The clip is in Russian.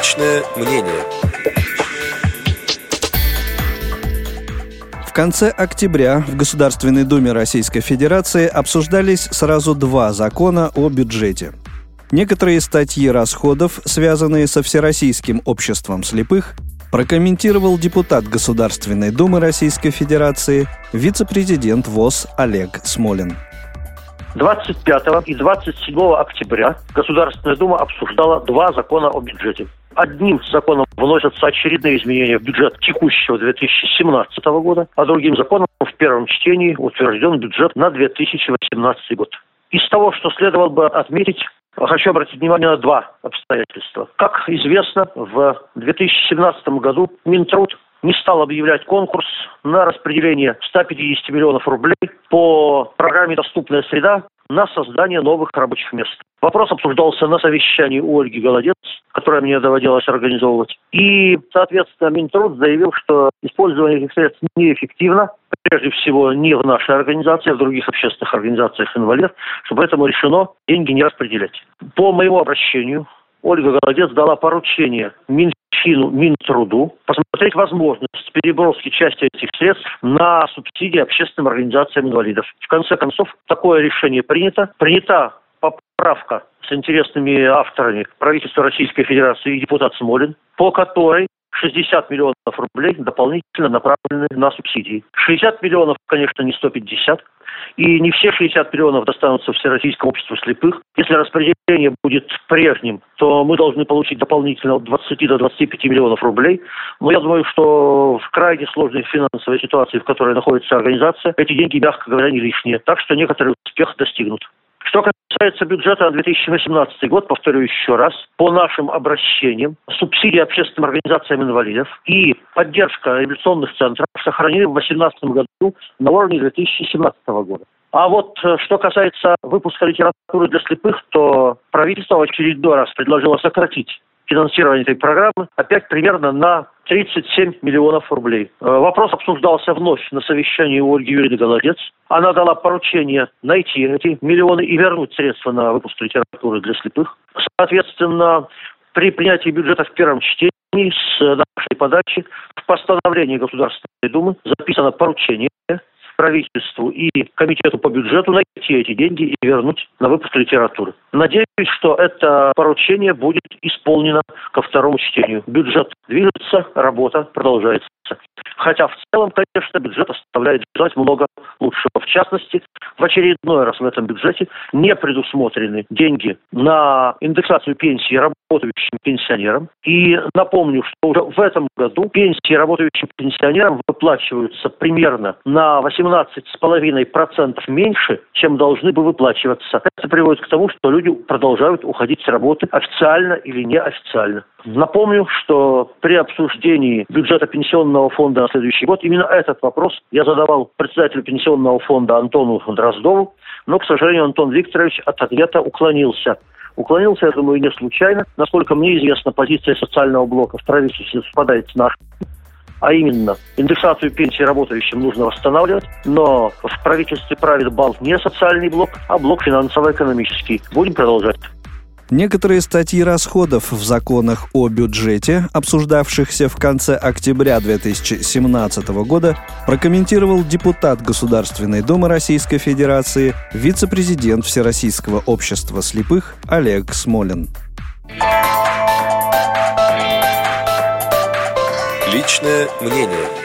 Личное мнение. В конце октября в Государственной Думе Российской Федерации обсуждались сразу два закона о бюджете. Некоторые статьи расходов, связанные со Всероссийским обществом слепых, прокомментировал депутат Государственной Думы Российской Федерации, вице-президент ВОЗ Олег Смолин. 25 и 27 октября Государственная Дума обсуждала два закона о бюджете. Одним законом вносятся очередные изменения в бюджет текущего 2017 года, а другим законом в первом чтении утвержден бюджет на 2018 год. Из того, что следовало бы отметить, Хочу обратить внимание на два обстоятельства. Как известно, в 2017 году Минтруд не стал объявлять конкурс на распределение 150 миллионов рублей по программе «Доступная среда» на создание новых рабочих мест. Вопрос обсуждался на совещании у Ольги Голодец, которое мне доводилось организовывать. И, соответственно, Минтруд заявил, что использование этих средств неэффективно, прежде всего не в нашей организации, а в других общественных организациях инвалидов, что поэтому решено деньги не распределять. По моему обращению Ольга Голодец дала поручение Минфину, Минтруду посмотреть возможность переброски части этих средств на субсидии общественным организациям инвалидов. В конце концов, такое решение принято. Принята поправка с интересными авторами правительства Российской Федерации и депутат Смолин, по которой 60 миллионов рублей дополнительно направлены на субсидии. 60 миллионов, конечно, не 150. И не все 60 миллионов достанутся Всероссийскому обществу слепых. Если распределение будет прежним, то мы должны получить дополнительно от 20 до 25 миллионов рублей. Но я думаю, что в крайне сложной финансовой ситуации, в которой находится организация, эти деньги, мягко говоря, не лишние. Так что некоторый успех достигнут. Что касается бюджета на 2018 год, повторю еще раз, по нашим обращениям, субсидии общественным организациям инвалидов и поддержка революционных центров сохранены в 2018 году на уровне 2017 года. А вот э, что касается выпуска литературы для слепых, то правительство в очередной раз предложило сократить финансирование этой программы опять примерно на 37 миллионов рублей. Э, вопрос обсуждался вновь на совещании у Ольги Юрьевны Голодец. Она дала поручение найти эти миллионы и вернуть средства на выпуск литературы для слепых. Соответственно, при принятии бюджета в первом чтении с нашей подачи в постановлении Государственной Думы записано поручение правительству и комитету по бюджету найти эти деньги и вернуть на выпуск литературы. Надеюсь, что это поручение будет исполнено ко второму чтению. Бюджет движется, работа продолжается. Хотя в целом, конечно, бюджет оставляет желать много лучшего. В частности, в очередной раз в этом бюджете не предусмотрены деньги на индексацию пенсии работающим пенсионерам. И напомню, что уже в этом году пенсии работающим пенсионерам выплачиваются примерно на 18,5% меньше, чем должны бы выплачиваться. Это приводит к тому, что люди продолжают уходить с работы официально или неофициально. Напомню, что при обсуждении бюджета пенсионного фонда на следующий год именно этот вопрос я задавал председателю пенсионного фонда Антону Дроздову, но, к сожалению, Антон Викторович от ответа уклонился. Уклонился, я думаю, не случайно. Насколько мне известно, позиция социального блока в правительстве совпадает с нашей. А именно, индексацию пенсии работающим нужно восстанавливать, но в правительстве правит бал не социальный блок, а блок финансово-экономический. Будем продолжать. Некоторые статьи расходов в законах о бюджете, обсуждавшихся в конце октября 2017 года, прокомментировал депутат Государственной Думы Российской Федерации, вице-президент Всероссийского общества слепых Олег Смолин. Личное мнение.